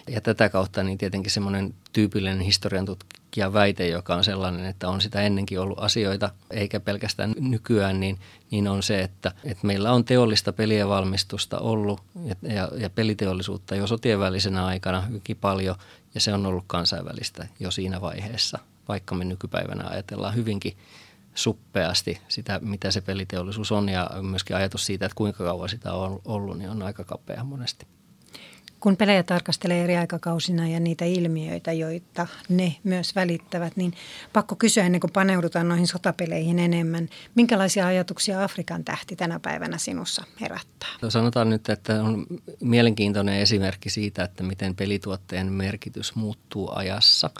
Ja tätä kautta niin tietenkin semmoinen tyypillinen historian tutkija väite, joka on sellainen, että on sitä ennenkin ollut asioita, eikä pelkästään nykyään, niin, niin on se, että, että meillä on teollista pelien valmistusta ollut ja, ja, ja peliteollisuutta jo sotien välisenä aikana hyvinkin paljon, ja se on ollut kansainvälistä jo siinä vaiheessa, vaikka me nykypäivänä ajatellaan hyvinkin suppeasti sitä, mitä se peliteollisuus on ja myöskin ajatus siitä, että kuinka kauan sitä on ollut, niin on aika kapea monesti. Kun pelejä tarkastelee eri aikakausina ja niitä ilmiöitä, joita ne myös välittävät, niin pakko kysyä ennen kuin paneudutaan noihin sotapeleihin enemmän. Minkälaisia ajatuksia Afrikan tähti tänä päivänä sinussa herättää? No sanotaan nyt, että on mielenkiintoinen esimerkki siitä, että miten pelituotteen merkitys muuttuu ajassa.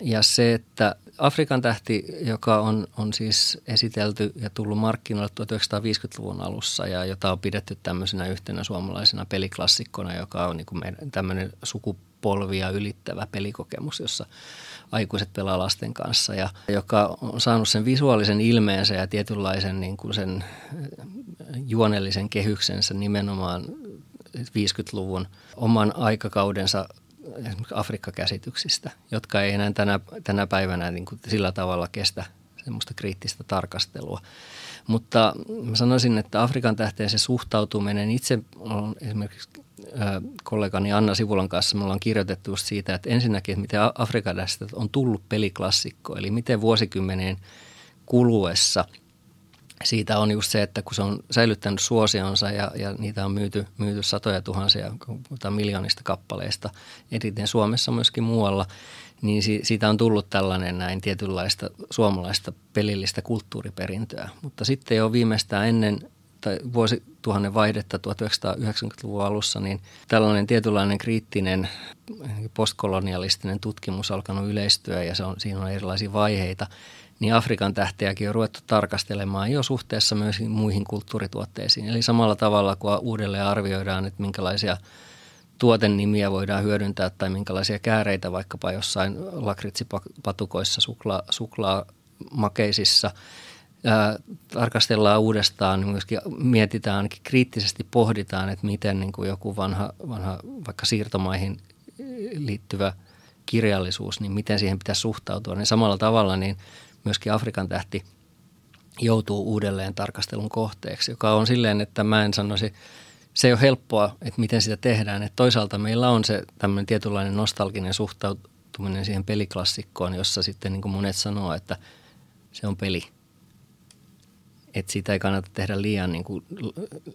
Ja se, että Afrikan tähti, joka on, on siis esitelty ja tullut markkinoille 1950-luvun alussa ja jota on pidetty tämmöisenä yhtenä suomalaisena peliklassikkona, joka on niin kuin meidän tämmöinen sukupolvia ylittävä pelikokemus, jossa aikuiset pelaa lasten kanssa ja joka on saanut sen visuaalisen ilmeensä ja tietynlaisen niin kuin sen juonellisen kehyksensä nimenomaan 50-luvun oman aikakaudensa esimerkiksi Afrikka-käsityksistä, jotka ei enää tänä, tänä päivänä niin kuin sillä tavalla kestä semmoista kriittistä tarkastelua. Mutta mä sanoisin, että Afrikan tähteen se suhtautuminen, itse on esimerkiksi kollegani Anna Sivulan kanssa me ollaan kirjoitettu siitä, että ensinnäkin, että miten Afrikan on tullut peliklassikko, eli miten vuosikymmeneen kuluessa – siitä on just se, että kun se on säilyttänyt suosionsa ja, ja niitä on myyty, myyty satoja tuhansia, puhutaan miljoonista kappaleista, eniten Suomessa myöskin muualla, niin si, siitä on tullut tällainen näin tietynlaista suomalaista pelillistä kulttuuriperintöä. Mutta sitten jo viimeistään ennen tai vuosituhannen vaihdetta 1990-luvun alussa, niin tällainen tietynlainen kriittinen postkolonialistinen tutkimus alkanut yleistyä ja se on, siinä on erilaisia vaiheita niin Afrikan tähteäkin on ruvettu tarkastelemaan jo suhteessa myös muihin kulttuurituotteisiin. Eli samalla tavalla kuin uudelleen arvioidaan, että minkälaisia tuotennimiä voidaan hyödyntää tai minkälaisia kääreitä vaikkapa jossain lakritsipatukoissa, sukla, suklaamakeisissa ää, tarkastellaan uudestaan, niin myöskin mietitään, ainakin kriittisesti pohditaan, että miten niin kuin joku vanha, vanha vaikka siirtomaihin liittyvä kirjallisuus, niin miten siihen pitäisi suhtautua. Niin samalla tavalla niin myöskin Afrikan tähti joutuu uudelleen tarkastelun kohteeksi, joka on silleen, että mä en sanoisi, se ei ole helppoa, että miten sitä tehdään. Että toisaalta meillä on se tämmöinen tietynlainen nostalginen suhtautuminen siihen peliklassikkoon, jossa sitten niin kuin monet sanoo, että se on peli. että siitä ei kannata tehdä liian, niin kuin,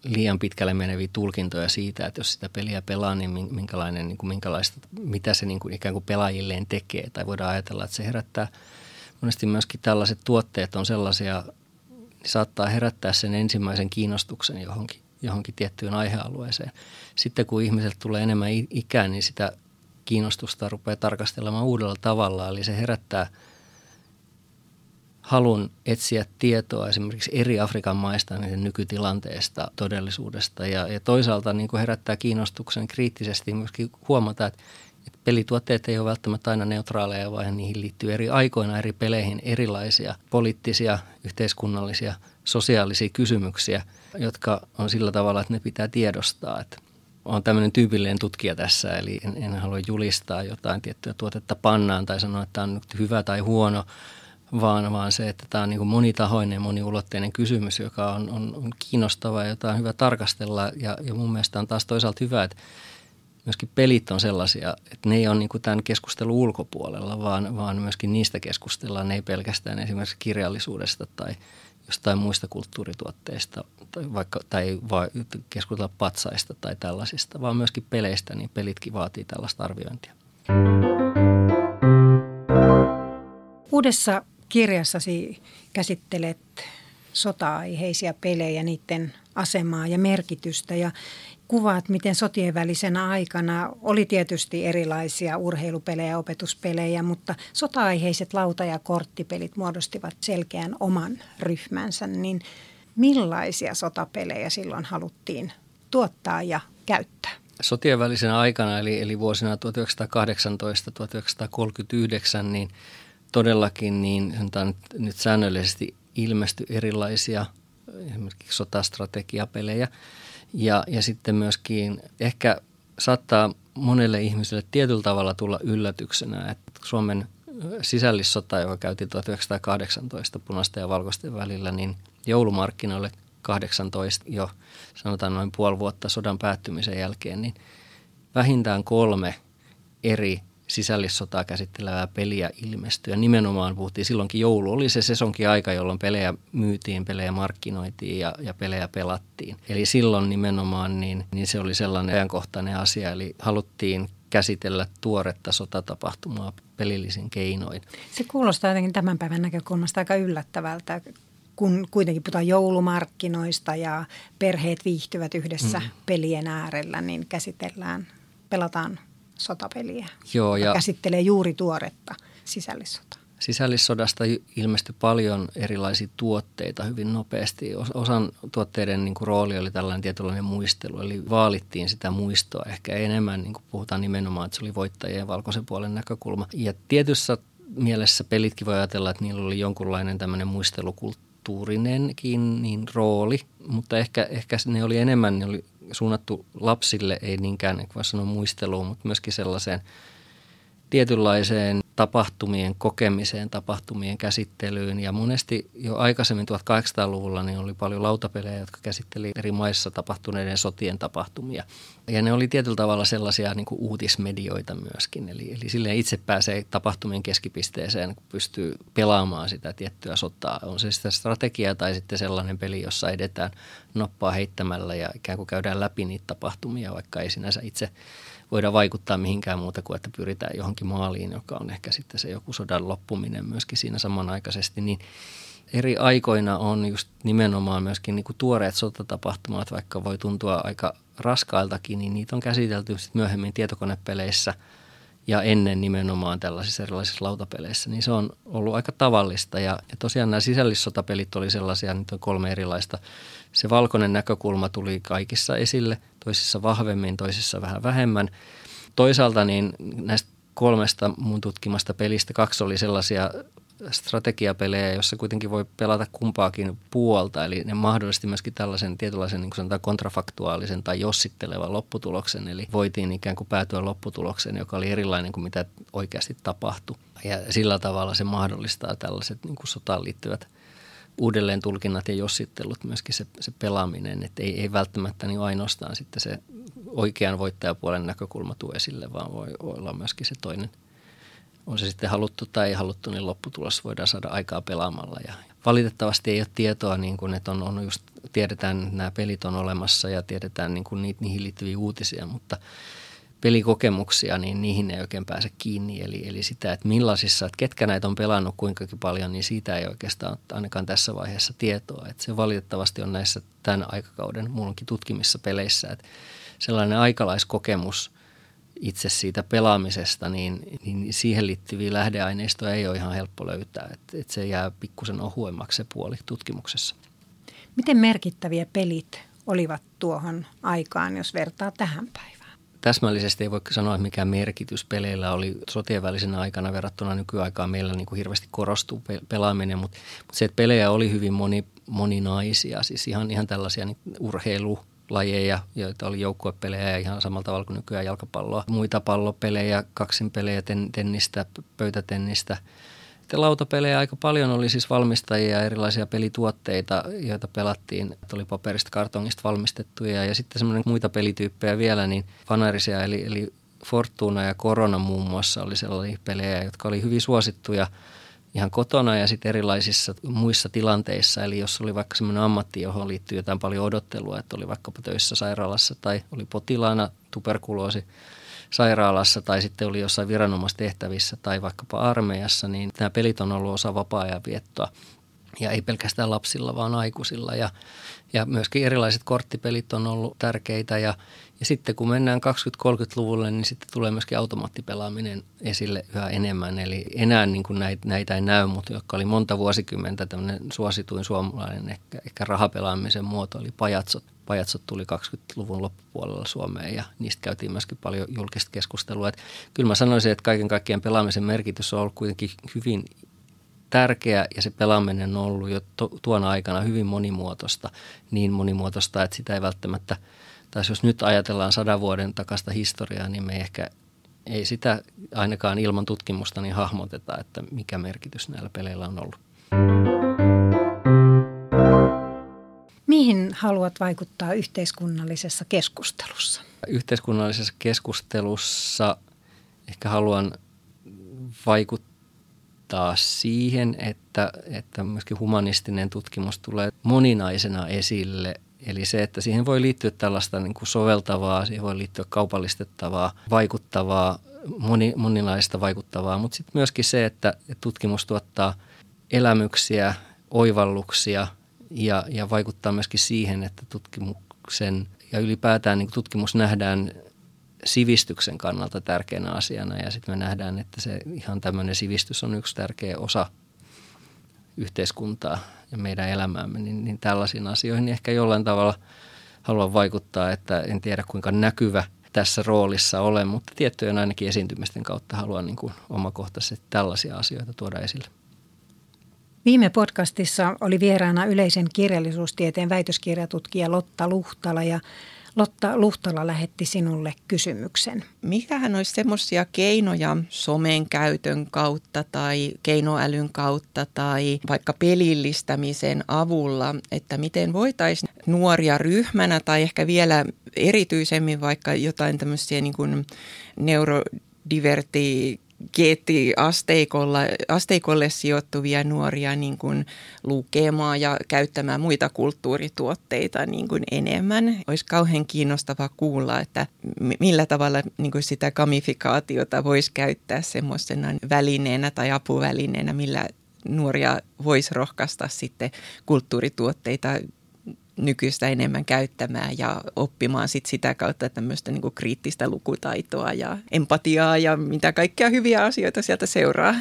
liian pitkälle meneviä tulkintoja siitä, että jos sitä peliä pelaa, niin minkälainen, niin kuin, minkälaista, mitä se niin kuin, ikään kuin pelaajilleen tekee. Tai voidaan ajatella, että se herättää, monesti myöskin tällaiset tuotteet on sellaisia, niin saattaa herättää sen ensimmäisen kiinnostuksen johonkin, johonkin tiettyyn aihealueeseen. Sitten kun ihmiset tulee enemmän ikään, niin sitä kiinnostusta rupeaa tarkastelemaan uudella tavalla. Eli se herättää – halun etsiä tietoa esimerkiksi eri Afrikan maista niiden nykytilanteesta, todellisuudesta ja, ja toisaalta niin kuin herättää kiinnostuksen kriittisesti myöskin huomata, että, että pelituotteet ei ole välttämättä aina neutraaleja, vaan niihin liittyy eri aikoina eri peleihin erilaisia poliittisia, yhteiskunnallisia, sosiaalisia kysymyksiä, jotka on sillä tavalla, että ne pitää tiedostaa. Että olen tämmöinen tyypillinen tutkija tässä, eli en, en halua julistaa jotain tiettyä tuotetta pannaan tai sanoa, että tämä on nyt hyvä tai huono, vaan, vaan se, että tämä on niin monitahoinen, moniulotteinen kysymys, joka on, on, on kiinnostava ja jota on hyvä tarkastella. Ja, ja mun mielestä on taas toisaalta hyvä, että myöskin pelit on sellaisia, että ne ei ole niin kuin tämän keskustelun ulkopuolella, vaan, vaan myöskin niistä keskustellaan, ne ei pelkästään esimerkiksi kirjallisuudesta tai jostain muista kulttuurituotteista tai, vaikka, tai vai keskustella patsaista tai tällaisista, vaan myöskin peleistä, niin pelitkin vaatii tällaista arviointia. Uudessa kirjassasi käsittelet sota-aiheisia pelejä, niiden asemaa ja merkitystä ja kuvaat, miten sotien välisenä aikana oli tietysti erilaisia urheilupelejä, opetuspelejä, mutta sota-aiheiset lauta- ja korttipelit muodostivat selkeän oman ryhmänsä. Niin millaisia sotapelejä silloin haluttiin tuottaa ja käyttää? Sotien välisenä aikana, eli, eli vuosina 1918-1939, niin – todellakin niin sanotaan nyt säännöllisesti ilmesty erilaisia esimerkiksi sotastrategiapelejä. Ja, ja sitten myöskin ehkä saattaa monelle ihmiselle tietyllä tavalla tulla yllätyksenä, että Suomen sisällissota, joka käytiin 1918 punaisten ja valkoisten välillä, niin joulumarkkinoille 18 jo sanotaan noin puoli vuotta sodan päättymisen jälkeen, niin vähintään kolme eri sisällissotaa käsittelevää peliä ilmestyi. Ja nimenomaan puhuttiin silloinkin joulu. Oli se sesonkin aika, jolloin pelejä myytiin, pelejä markkinoitiin ja, ja pelejä pelattiin. Eli silloin nimenomaan niin, niin se oli sellainen ajankohtainen asia. Eli haluttiin käsitellä tuoretta sotatapahtumaa pelillisin keinoin. Se kuulostaa jotenkin tämän päivän näkökulmasta aika yllättävältä, kun kuitenkin puhutaan joulumarkkinoista ja perheet viihtyvät yhdessä mm. pelien äärellä, niin käsitellään, pelataan sotapeliä, Joo, ja käsittelee juuri tuoretta sisällissotaa. Sisällissodasta ilmestyi paljon erilaisia tuotteita hyvin nopeasti. Osan tuotteiden niin kuin, rooli oli tällainen tietynlainen muistelu, eli vaalittiin sitä muistoa ehkä enemmän, niin kuin puhutaan nimenomaan, että se oli voittajien valkoisen puolen näkökulma. Ja tietyssä mielessä pelitkin voi ajatella, että niillä oli jonkunlainen tämmöinen muistelukulttuurinenkin niin rooli, mutta ehkä, ehkä ne oli enemmän, ne oli suunnattu lapsille, ei niinkään voi sanoa muisteluun, mutta myöskin sellaiseen tietynlaiseen tapahtumien kokemiseen, tapahtumien käsittelyyn. Ja monesti jo aikaisemmin 1800-luvulla niin oli paljon lautapelejä, jotka käsitteli eri maissa tapahtuneiden sotien tapahtumia. Ja ne oli tietyllä tavalla sellaisia niin kuin uutismedioita myöskin. Eli, eli silleen itse pääsee tapahtumien keskipisteeseen, kun pystyy pelaamaan sitä tiettyä sotaa. On se sitä strategia tai sitten sellainen peli, jossa edetään noppaa heittämällä ja ikään kuin käydään läpi niitä tapahtumia, vaikka ei sinänsä itse voida vaikuttaa mihinkään muuta kuin, että pyritään johonkin maaliin, joka on ehkä sitten se joku sodan loppuminen myöskin siinä samanaikaisesti, niin eri aikoina on just nimenomaan myöskin niin kuin tuoreet sotatapahtumat, vaikka voi tuntua aika raskailtakin, niin niitä on käsitelty sitten myöhemmin tietokonepeleissä ja ennen nimenomaan tällaisissa erilaisissa lautapeleissä, niin se on ollut aika tavallista. Ja, ja tosiaan nämä sisällissotapelit oli sellaisia, nyt on kolme erilaista. Se valkoinen näkökulma tuli kaikissa esille, toisissa vahvemmin, toisissa vähän vähemmän. Toisaalta niin näistä kolmesta mun tutkimasta pelistä kaksi oli sellaisia strategiapelejä, jossa kuitenkin voi pelata kumpaakin puolta. Eli ne mahdollisesti myöskin tällaisen tietynlaisen niin kuin kontrafaktuaalisen tai jossittelevan lopputuloksen. Eli voitiin ikään kuin päätyä lopputulokseen, joka oli erilainen kuin mitä oikeasti tapahtui. Ja sillä tavalla se mahdollistaa tällaiset niin kuin sotaan liittyvät uudelleen tulkinnat ja jossittelut, myöskin se, se pelaaminen. Että ei, ei välttämättä niin ainoastaan sitten se oikean voittajapuolen näkökulma tuu esille, vaan voi olla myöskin se toinen – on se sitten haluttu tai ei haluttu, niin lopputulos voidaan saada aikaa pelaamalla ja valitettavasti ei ole tietoa, niin kuin, että on, on just, tiedetään, että nämä pelit on olemassa ja tiedetään niin kuin, niihin liittyviä uutisia, mutta pelikokemuksia, niin niihin ei oikein pääse kiinni. Eli, eli sitä, että millaisissa, että ketkä näitä on pelannut kuinkakin paljon, niin siitä ei oikeastaan ainakaan tässä vaiheessa tietoa. Että se valitettavasti on näissä tämän aikakauden muunkin tutkimissa peleissä, että sellainen aikalaiskokemus itse siitä pelaamisesta, niin, niin siihen liittyviä lähdeaineistoja ei ole ihan helppo löytää. Että, että se jää pikkusen ohuemmaksi se puoli tutkimuksessa. Miten merkittäviä pelit olivat tuohon aikaan, jos vertaa tähän päivään? täsmällisesti ei voi sanoa, että mikä merkitys peleillä oli sotien välisenä aikana verrattuna nykyaikaan. Meillä niin kuin hirveästi korostuu pelaaminen, mutta, mutta se, että pelejä oli hyvin moni, moninaisia, siis ihan, ihan tällaisia niin urheilulajeja, joita oli joukkuepelejä ihan samalla tavalla kuin nykyään jalkapalloa. Muita pallopelejä, kaksinpelejä, ten, tennistä, pöytätennistä – sitten lautapelejä aika paljon oli siis valmistajia ja erilaisia pelituotteita, joita pelattiin. Oli paperista kartongista valmistettuja ja sitten semmoinen muita pelityyppejä vielä, niin fanarisia eli, eli Fortuna ja Korona muun muassa oli sellaisia pelejä, jotka oli hyvin suosittuja ihan kotona ja sitten erilaisissa muissa tilanteissa. Eli jos oli vaikka semmoinen ammatti, johon liittyy jotain paljon odottelua, että oli vaikkapa töissä sairaalassa tai oli potilaana tuberkuloosi sairaalassa tai sitten oli jossain viranomaistehtävissä tai vaikkapa armeijassa, niin nämä pelit on ollut osa vapaa-ajan viettoa. Ja ei pelkästään lapsilla, vaan aikuisilla. Ja, ja myöskin erilaiset korttipelit on ollut tärkeitä. Ja, ja sitten kun mennään 20-30-luvulle, niin sitten tulee myöskin automaattipelaaminen esille yhä enemmän. Eli enää niin kuin näitä, näitä ei näy, mutta jotka oli monta vuosikymmentä tämmöinen suosituin suomalainen ehkä, ehkä rahapelaamisen muoto, oli pajatsot pajatsot tuli 20-luvun loppupuolella Suomeen ja niistä käytiin myöskin paljon julkista keskustelua. Et kyllä mä sanoisin, että kaiken kaikkiaan pelaamisen merkitys on ollut kuitenkin hyvin tärkeä ja se pelaaminen on ollut jo tuona aikana hyvin monimuotoista, niin monimuotoista, että sitä ei välttämättä, tai jos nyt ajatellaan sadan vuoden takasta historiaa, niin me ehkä ei sitä ainakaan ilman tutkimusta niin hahmoteta, että mikä merkitys näillä peleillä on ollut. Mihin haluat vaikuttaa yhteiskunnallisessa keskustelussa? Yhteiskunnallisessa keskustelussa ehkä haluan vaikuttaa siihen, että, että myöskin humanistinen tutkimus tulee moninaisena esille. Eli se, että siihen voi liittyä tällaista niin kuin soveltavaa, siihen voi liittyä kaupallistettavaa, vaikuttavaa, moni, moninaista vaikuttavaa, mutta sitten myöskin se, että tutkimus tuottaa elämyksiä, oivalluksia – ja, ja vaikuttaa myöskin siihen, että tutkimuksen ja ylipäätään niin tutkimus nähdään sivistyksen kannalta tärkeänä asiana. Ja sitten me nähdään, että se ihan tämmöinen sivistys on yksi tärkeä osa yhteiskuntaa ja meidän elämäämme, niin, niin tällaisiin asioihin ehkä jollain tavalla haluan vaikuttaa, että en tiedä kuinka näkyvä tässä roolissa olen, mutta tiettyjen ainakin esiintymisten kautta haluan niin kuin omakohtaisesti tällaisia asioita tuoda esille. Viime podcastissa oli vieraana yleisen kirjallisuustieteen väitöskirjatutkija Lotta Luhtala ja Lotta Luhtala lähetti sinulle kysymyksen. Mikähän olisi semmoisia keinoja somen käytön kautta tai keinoälyn kautta tai vaikka pelillistämisen avulla, että miten voitaisiin nuoria ryhmänä tai ehkä vielä erityisemmin vaikka jotain tämmöisiä niin kuin neurodiverti asteikolle sijoittuvia nuoria niin kuin lukemaan ja käyttämään muita kulttuurituotteita niin kuin enemmän. Olisi kauhean kiinnostava kuulla, että millä tavalla niin kuin sitä gamifikaatiota voisi käyttää semmoisena välineenä tai apuvälineenä, millä nuoria voisi rohkaista sitten kulttuurituotteita nykyistä enemmän käyttämään ja oppimaan sit sitä kautta tämmöistä niin kuin kriittistä lukutaitoa ja empatiaa ja mitä kaikkea hyviä asioita sieltä seuraa.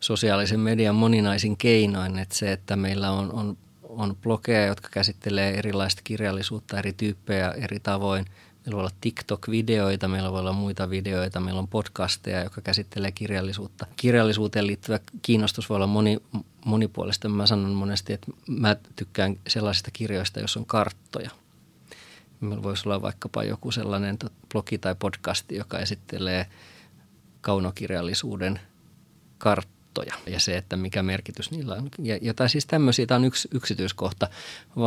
Sosiaalisen median moninaisin keinoin, että se, että meillä on, on, on blogeja, jotka käsittelee erilaista kirjallisuutta, eri tyyppejä eri tavoin – Meillä voi olla TikTok-videoita, meillä voi olla muita videoita, meillä on podcasteja, joka käsittelee kirjallisuutta. Kirjallisuuteen liittyvä kiinnostus voi olla moni, monipuolista. Mä sanon monesti, että mä tykkään sellaisista kirjoista, jos on karttoja. Meillä voisi olla vaikkapa joku sellainen blogi tai podcasti, joka esittelee kaunokirjallisuuden karttoja ja se, että mikä merkitys niillä on. Ja jotain siis tämmöisiä, tämä on yksi yksityiskohta,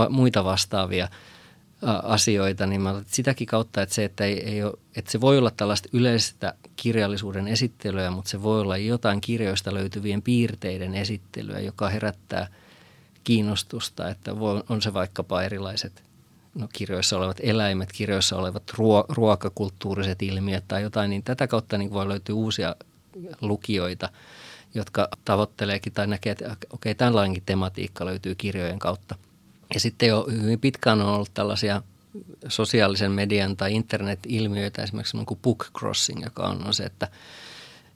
muita vastaavia – asioita, niin mä sitäkin kautta, että se, että, ei, ei ole, että se voi olla tällaista yleistä kirjallisuuden esittelyä, mutta se voi olla jotain kirjoista löytyvien piirteiden esittelyä, joka herättää kiinnostusta, että on se vaikkapa erilaiset no, kirjoissa olevat eläimet, kirjoissa olevat ruo- ruokakulttuuriset ilmiöt tai jotain, niin tätä kautta niin voi löytyä uusia lukijoita, jotka tavoitteleekin tai näkee, että okei, okay, tällainenkin tematiikka löytyy kirjojen kautta. Ja sitten jo hyvin pitkään on ollut tällaisia sosiaalisen median tai internet-ilmiöitä, esimerkiksi kuin book crossing, joka on se, että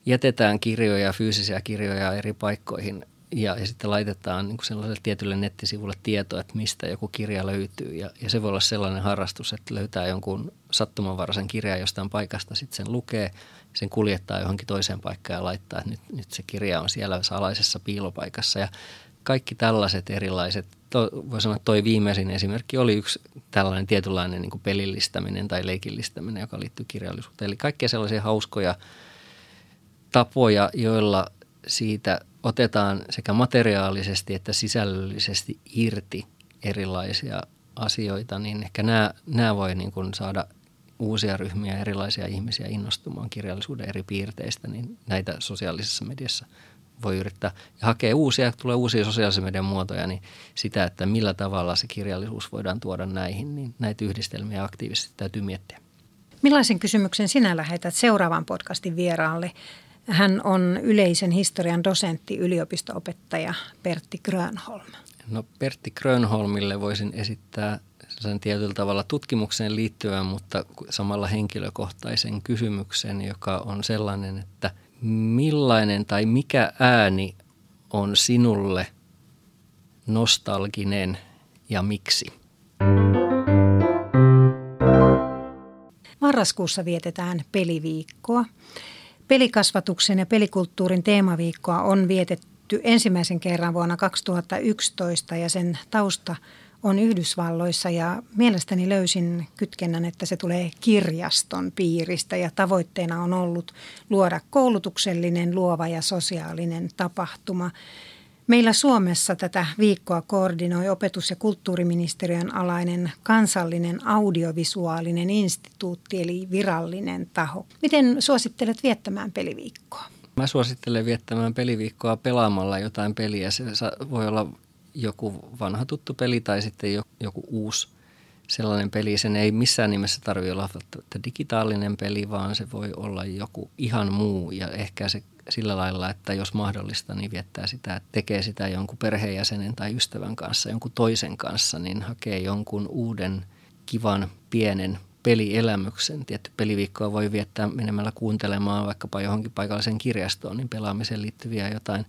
jätetään kirjoja, fyysisiä kirjoja eri paikkoihin ja, ja sitten laitetaan niin kuin sellaiselle tietylle nettisivulle tietoa, että mistä joku kirja löytyy. Ja, ja se voi olla sellainen harrastus, että löytää jonkun sattumanvaraisen kirjan jostain paikasta, sitten sen lukee, sen kuljettaa johonkin toiseen paikkaan ja laittaa, että nyt, nyt se kirja on siellä salaisessa piilopaikassa. Ja kaikki tällaiset erilaiset, to, voi sanoa, että toi viimeisin esimerkki oli yksi tällainen tietynlainen niin pelillistäminen tai leikillistäminen, joka liittyy kirjallisuuteen. Eli kaikkia sellaisia hauskoja tapoja, joilla siitä otetaan sekä materiaalisesti että sisällöllisesti irti erilaisia asioita, niin ehkä nämä, nämä voi niin kuin saada uusia ryhmiä, erilaisia ihmisiä innostumaan kirjallisuuden eri piirteistä, niin näitä sosiaalisessa mediassa voi yrittää ja hakea uusia, tulee uusia sosiaalisen median muotoja, niin sitä, että millä tavalla se kirjallisuus voidaan tuoda näihin, niin näitä yhdistelmiä aktiivisesti täytyy miettiä. Millaisen kysymyksen sinä lähetät seuraavan podcastin vieraalle? Hän on yleisen historian dosentti, yliopistoopettaja Pertti Grönholm. No Pertti Grönholmille voisin esittää sen tietyllä tavalla tutkimukseen liittyvän, mutta samalla henkilökohtaisen kysymyksen, joka on sellainen, että millainen tai mikä ääni on sinulle nostalginen ja miksi? Marraskuussa vietetään peliviikkoa. Pelikasvatuksen ja pelikulttuurin teemaviikkoa on vietetty ensimmäisen kerran vuonna 2011 ja sen tausta on Yhdysvalloissa ja mielestäni löysin kytkennän, että se tulee kirjaston piiristä ja tavoitteena on ollut luoda koulutuksellinen, luova ja sosiaalinen tapahtuma. Meillä Suomessa tätä viikkoa koordinoi opetus- ja kulttuuriministeriön alainen kansallinen audiovisuaalinen instituutti eli virallinen taho. Miten suosittelet viettämään peliviikkoa? Mä suosittelen viettämään peliviikkoa pelaamalla jotain peliä. Se voi olla joku vanha tuttu peli tai sitten joku uusi sellainen peli. Sen ei missään nimessä tarvitse olla digitaalinen peli, vaan se voi olla joku ihan muu ja ehkä se sillä lailla, että jos mahdollista, niin viettää sitä, että tekee sitä jonkun perheenjäsenen tai ystävän kanssa, jonkun toisen kanssa, niin hakee jonkun uuden kivan pienen pelielämyksen. Tietty peliviikkoa voi viettää menemällä kuuntelemaan vaikkapa johonkin paikalliseen kirjastoon, niin pelaamiseen liittyviä jotain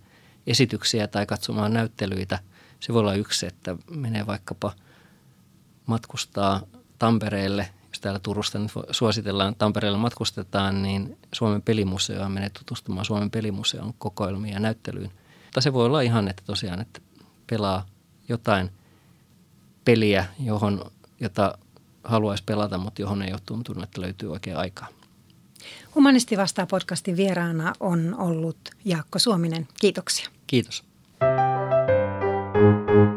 esityksiä tai katsomaan näyttelyitä. Se voi olla yksi, että menee vaikkapa matkustaa Tampereelle jos täällä Turusta nyt suositellaan, Tampereella matkustetaan, niin Suomen pelimuseoon menee tutustumaan Suomen pelimuseon kokoelmiin ja näyttelyyn. Mutta se voi olla ihan, että tosiaan, että pelaa jotain peliä, johon, jota haluaisi pelata, mutta johon ei ole tuntunut, että löytyy oikein aikaa. Humanisti vastaa podcastin vieraana on ollut Jaakko Suominen. Kiitoksia. Kiitos. Thank you.